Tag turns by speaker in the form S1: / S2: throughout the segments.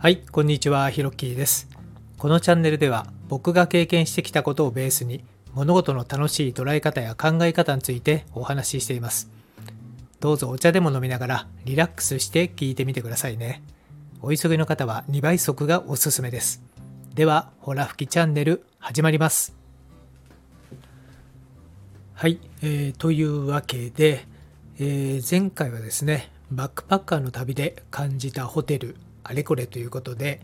S1: はい、こんにちは、ひろっきーです。このチャンネルでは僕が経験してきたことをベースに物事の楽しい捉え方や考え方についてお話ししています。どうぞお茶でも飲みながらリラックスして聞いてみてくださいね。お急ぎの方は2倍速がおすすめです。では、ほら吹きチャンネル始まります。はい、えーというわけで、えー前回はですね、バックパッカーの旅で感じたホテルあれこれということで、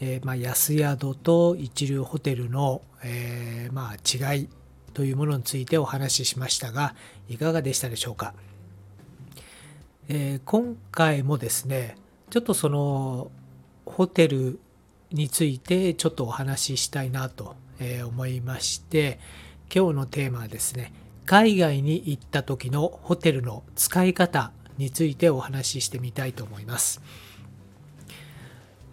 S1: えーまあ、安宿と一流ホテルの、えーまあ、違いというものについてお話ししましたがいかがでしたでしょうか、えー今回もですねちょっとそのホテルについてちょっとお話ししたいなと思いまして今日のテーマはですね海外に行った時のホテルの使い方についてお話ししてみたいと思います。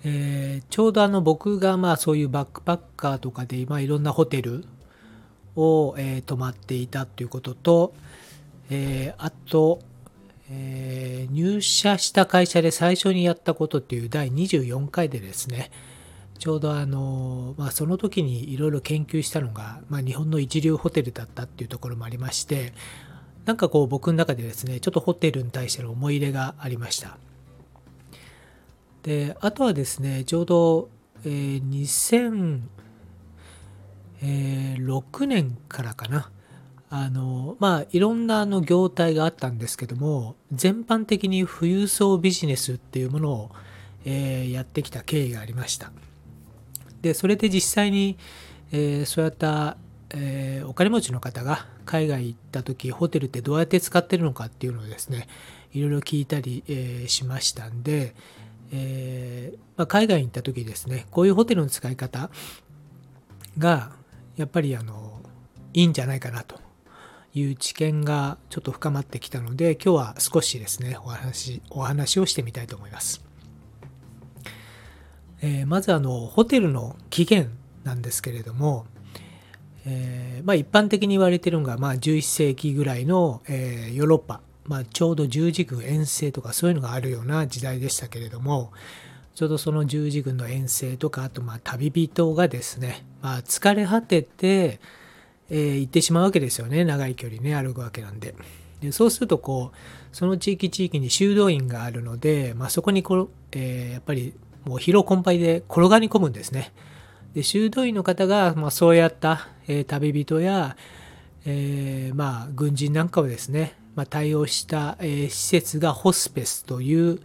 S1: えーちょうどあの僕がまあそういうバックパッカーとかでまあいろんなホテルを、えー泊まっていたということと、えーあと、えー入社した会社で最初にやったことっていう第24回でですねちょうどあの、まあ、その時にいろいろ研究したのが、まあ、日本の一流ホテルだったっていうところもありましてなんかこう僕の中でですねちょっとホテルに対しての思い入れがありました。であとはですねちょうど、えー2006年からかな。あのまあいろんなあの業態があったんですけども全般的に富裕層ビジネスっていうものを、えーやってきた経緯がありました。でそれで実際に、えーそうやった、えーお金持ちの方が海外行った時ホテルってどうやって使ってるのかっていうのをですねいろいろ聞いたり、えしましたんで、えーまあ、海外に行った時ですねこういうホテルの使い方がやっぱりあのいいんじゃないかなという知見がちょっと深まってきたので今日は少しですねお話お話をしてみたいと思います。えーまずあのホテルの起源なんですけれども、えーまあ、一般的に言われてるのが、まあ、11世紀ぐらいの、えーヨーロッパ、まあ、ちょうど十字軍遠征とかそういうのがあるような時代でしたけれどもちょうどその十字軍の遠征とかあとまあ旅人がですね、まあ、疲れ果てて、えー行ってしまうわけですよね長い距離ね歩くわけなんで。でそうするとこうその地域地域に修道院があるので、まあ、そこにこ、えーやっぱりもう疲労困憊で転がり込むんですね。で修道院の方が、まあ、そうやった、えー旅人や、えーまあ、軍人なんかをですね、まあ、対応した、えー施設がホスペスという、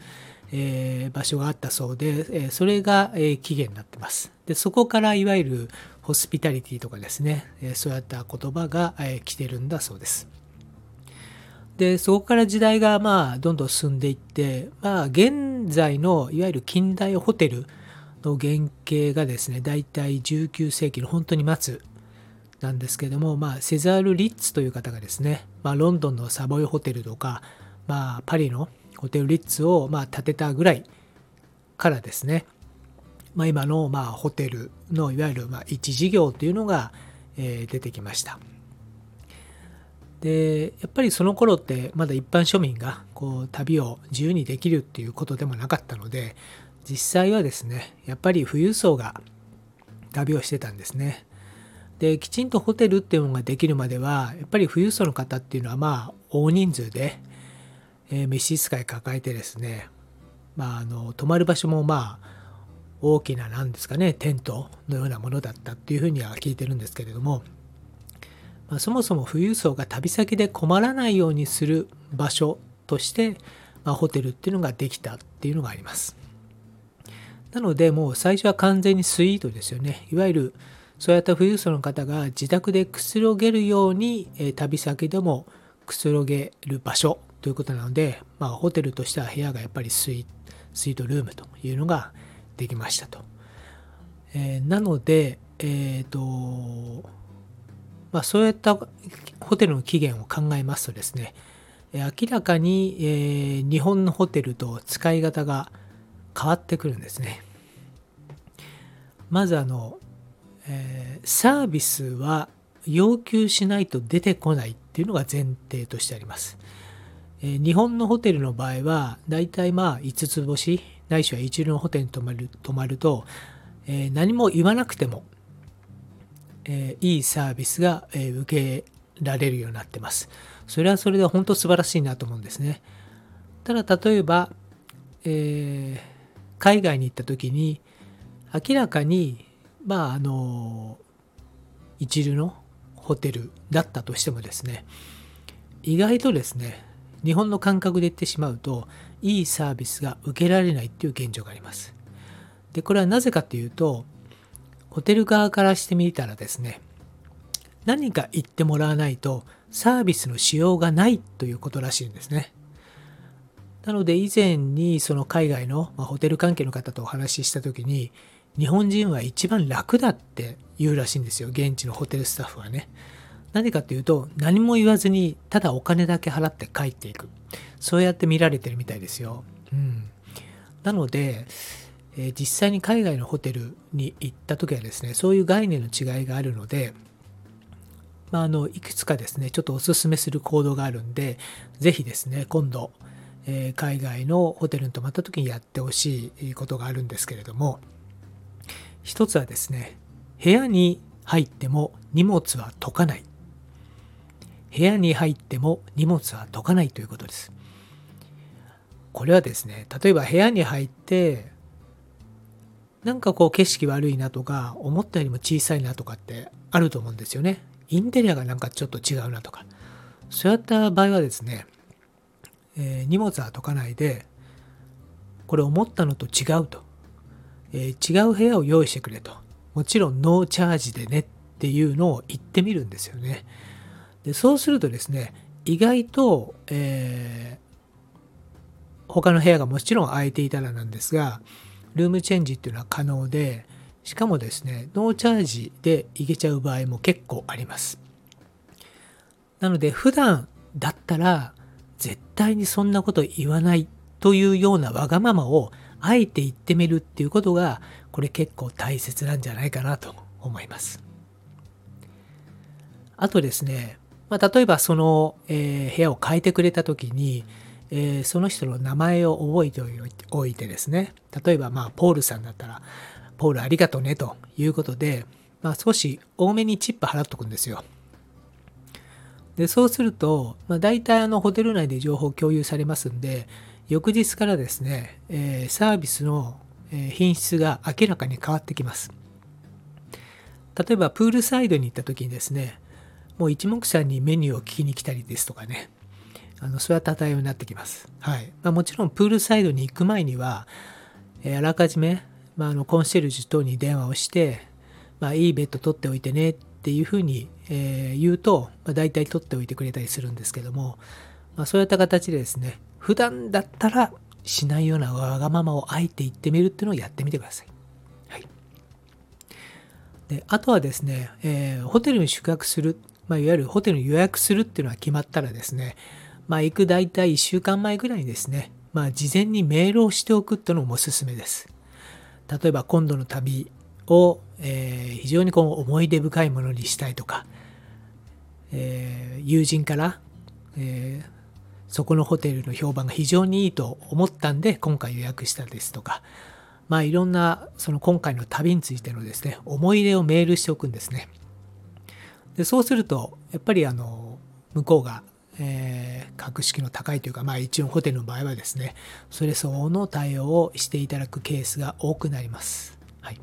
S1: えー場所があったそうで、えーそれが、えー起源になってます。でそこからいわゆるホスピタリティとかですね、えーそうやった言葉が、えー来てるんだそうです。でそこから時代がまあどんどん進んでいって、まあ、現在のいわゆる近代ホテルの原型がですね大体19世紀の本当に末なんですけども、まあ、セザール・リッツという方がですね、まあ、ロンドンのサボイホテルとか、まあ、パリのホテル・リッツをま建てたぐらいからですね、まあ、今のまあホテルのいわゆるまあ一事業というのがえ出てきました。でやっぱりその頃ってまだ一般庶民がこう旅を自由にできるっていうことでもなかったので実際はですねやっぱり富裕層が旅をしてたんですね。できちんとホテルっていうのができるまではやっぱり富裕層の方っていうのはまあ大人数で、えー召使い抱えてですね、まあ、あの泊まる場所もまあ大きな何ですかねテントのようなものだったっていうふうには聞いてるんですけれども、まあ、そもそも富裕層が旅先で困らないようにする場所として、まあ、ホテルっていうのができたっていうのがあります。なのでもう最初は完全にスイートですよね。いわゆるそうやった富裕層の方が自宅でくつろげるように、えー旅先でもくつろげる場所ということなので、まあ、ホテルとしては部屋がやっぱりスイスイートルームというのができましたと。えーなので、えっ、と、まあ、そういったホテルの起源を考えますとですね、明らかに、えー日本のホテルと使い方が変わってくるんですね。まずあの、えーサービスは要求しないと出てこないっていうのが前提としてあります。えー日本のホテルの場合はだいたいまあ5つ星ないしは一流のホテルに泊まる泊まると、えー、何も言わなくても、え、いいサービスが、え、受けられるようになってます。それはそれで本当素晴らしいなと思うんですね。ただ例えば、え海外に行った時に明らかにまああの一流のホテルだったとしてもですね意外とですね日本の感覚で言ってしまうといいサービスが受けられないっていう現状があります。でこれはなぜかっていうとホテル側からしてみたらですね何か言ってもらわないとサービスのしようがないということらしいんですね。なので以前にその海外の、まホテル関係の方とお話しした時に日本人は一番楽だって言うらしいんですよ。現地のホテルスタッフはね。何かっていうと何も言わずにただお金だけ払って帰っていく。そうやって見られてるみたいですよ、うん、なので、えー、実際に海外のホテルに行った時はですねそういう概念の違いがあるのでまあ、あのいくつかですねちょっとおすすめする行動があるんで是非ですね今度、えー、海外のホテルに泊まった時にやってほしいことがあるんですけれども。一つはですね、部屋に入っても荷物は解かない。部屋に入っても荷物は解かないということです。これはですね、例えば部屋に入って、なんかこう景色悪いなとか、思ったよりも小さいなとかってあると思うんですよね。インテリアがなんかちょっと違うなとか。そういった場合はですね、えー、荷物は解かないで、これ思ったのと違うと。えー、違う部屋を用意してくれと。もちろんノーチャージでねっていうのを言ってみるんですよね。でそうするとですね、意外と、えー、他の部屋がもちろん空いていたらなんですが、ルームチェンジっていうのは可能で、しかもですね、ノーチャージで行けちゃう場合も結構あります。なので、普段だったら絶対にそんなこと言わないというようなわがままをあえて言ってみるっていうことがこれ結構大切なんじゃないかなと思います。あとですね、まあ、例えばその、えー、部屋を変えてくれた時に、えー、その人の名前を覚えておいてですね例えばまあポールさんだったらポールありがとうねということで、まあ、少し多めにチップ払っとくんですよ。でそうすると、まあ、大体あのホテル内で情報共有されますんで翌日からですね、え、サービスの品質が明らかに変わってきます。例えばプールサイドに行った時にですね、もう一目散にメニューを聞きに来たりですとかね、あのそういった対応になってきます。はいまあ、もちろんプールサイドに行く前には、えー、あらかじめ、まあ、あのコンシェルジュ等に電話をして、まあ、いいベッド取っておいてねっていうふうに、えー、言うと、まあ、大体取っておいてくれたりするんですけども、まあ、そういった形でですね、普段だったらしないようなわがままをあえて言ってみるっていうのをやってみてください。はい、であとはですね、えー、ホテルに宿泊する、まあ、いわゆるホテルに予約するっていうのは決まったらですね、まあ、行く大体1週間前ぐらいにですね、まあ、事前にメールをしておくっていうのもおすすめです。例えば今度の旅を、えー、非常にこう思い出深いものにしたいとか、えー、友人から、えー、そこのホテルの評判が非常にいいと思ったんで今回予約したですとかまあいろんなその今回の旅についてのですね思い出をメールしておくんですね。でそうするとやっぱりあの向こうが、えー、格式の高いというかまあ一応ホテルの場合はですねそれ相応の対応をしていただくケースが多くなります。はい。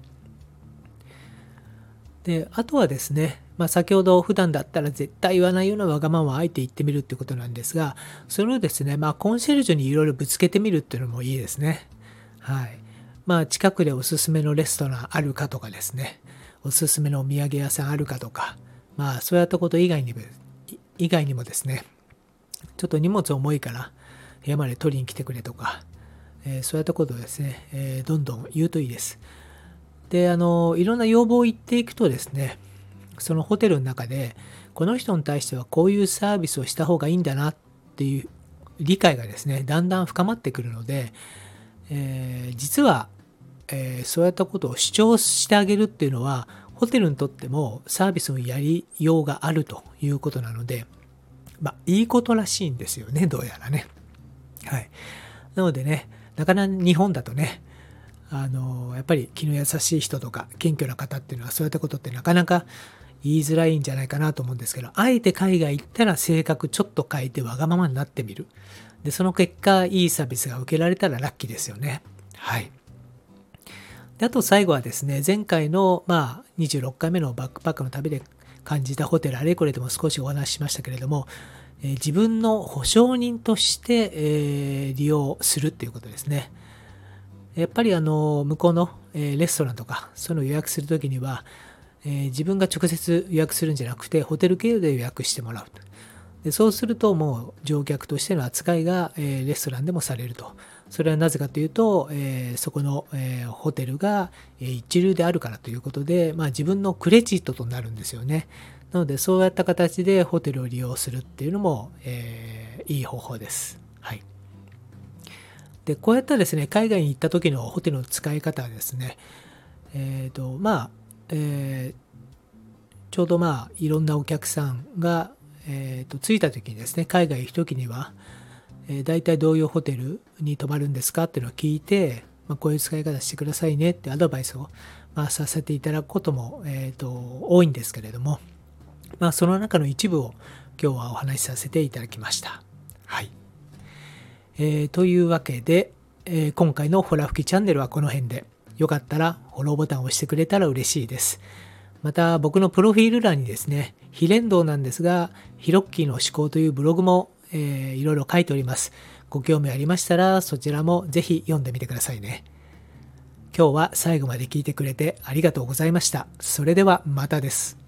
S1: であとはですねまあ、先ほど普段だったら絶対言わないようなわがままをあえて言ってみるってことなんですが、それをですね、まあ、コンシェルジュにいろいろぶつけてみるっていうのもいいですね。はい。まあ、近くでおすすめのレストランあるかとかですね、おすすめのお土産屋さんあるかとか、まあ、そういったこと以外にも、以外にもですね、ちょっと荷物重いから部屋まで取りに来てくれとか、えー、そういったことをですね、えー、どんどん言うといいです。で、あの、いろんな要望を言っていくとですね、そのホテルの中でこの人に対してはこういうサービスをした方がいいんだなっていう理解がですねだんだん深まってくるので、えー、実は、えー、そういったことを主張してあげるっていうのはホテルにとってもサービスのやりようがあるということなので、まあ、いいことらしいんですよねどうやらね。はい、なのでねなかなか日本だとね、あの、やっぱり気の優しい人とか謙虚な方っていうのはそういったことってなかなか言いづらいんじゃないかなと思うんですけど、あえて海外行ったら性格ちょっと変えてわがままになってみる。で、その結果、いいサービスが受けられたらラッキーですよね。はい。であと最後はですね、前回の、まあ、26回目のバックパックの旅で感じたホテルあれこれでも少しお話ししましたけれども、え、自分の保証人として、え、利用するっていうことですね。やっぱりあの向こうの、え、レストランとかそういうのを予約するときには、え、自分が直接予約するんじゃなくてホテル経由で予約してもらうと。でそうするともう乗客としての扱いが、え、レストランでもされると。それはなぜかというと、え、そこの、え、ホテルが、え一流であるからということで、まあ、自分のクレジットとなるんですよね。なのでそうやった形でホテルを利用するっていうのも、えいい方法です。はい。で、こうやったですね、海外に行った時のホテルの使い方はですね、えっ、と、まあ、えちょうどまあ、いろんなお客さんが、えーと、着いた時にですね海外行く時には、えー、大体どういうホテルに泊まるんですかっていうのを聞いて、まあ、こういう使い方してくださいねってアドバイスを、まあ、させていただくことも、えーと、多いんですけれども、まあ、その中の一部を今日はお話しさせていただきました。はい。えー、というわけで、えー、今回のホラ吹きチャンネルはこの辺で、よかったらフォローボタンを押してくれたら嬉しいです。また僕のプロフィール欄にですね、非連動なんですが、ヒロッキーの思考というブログも、えー、いろいろ書いております。ご興味ありましたらそちらもぜひ読んでみてくださいね。今日は最後まで聞いてくれてありがとうございました。それではまたです。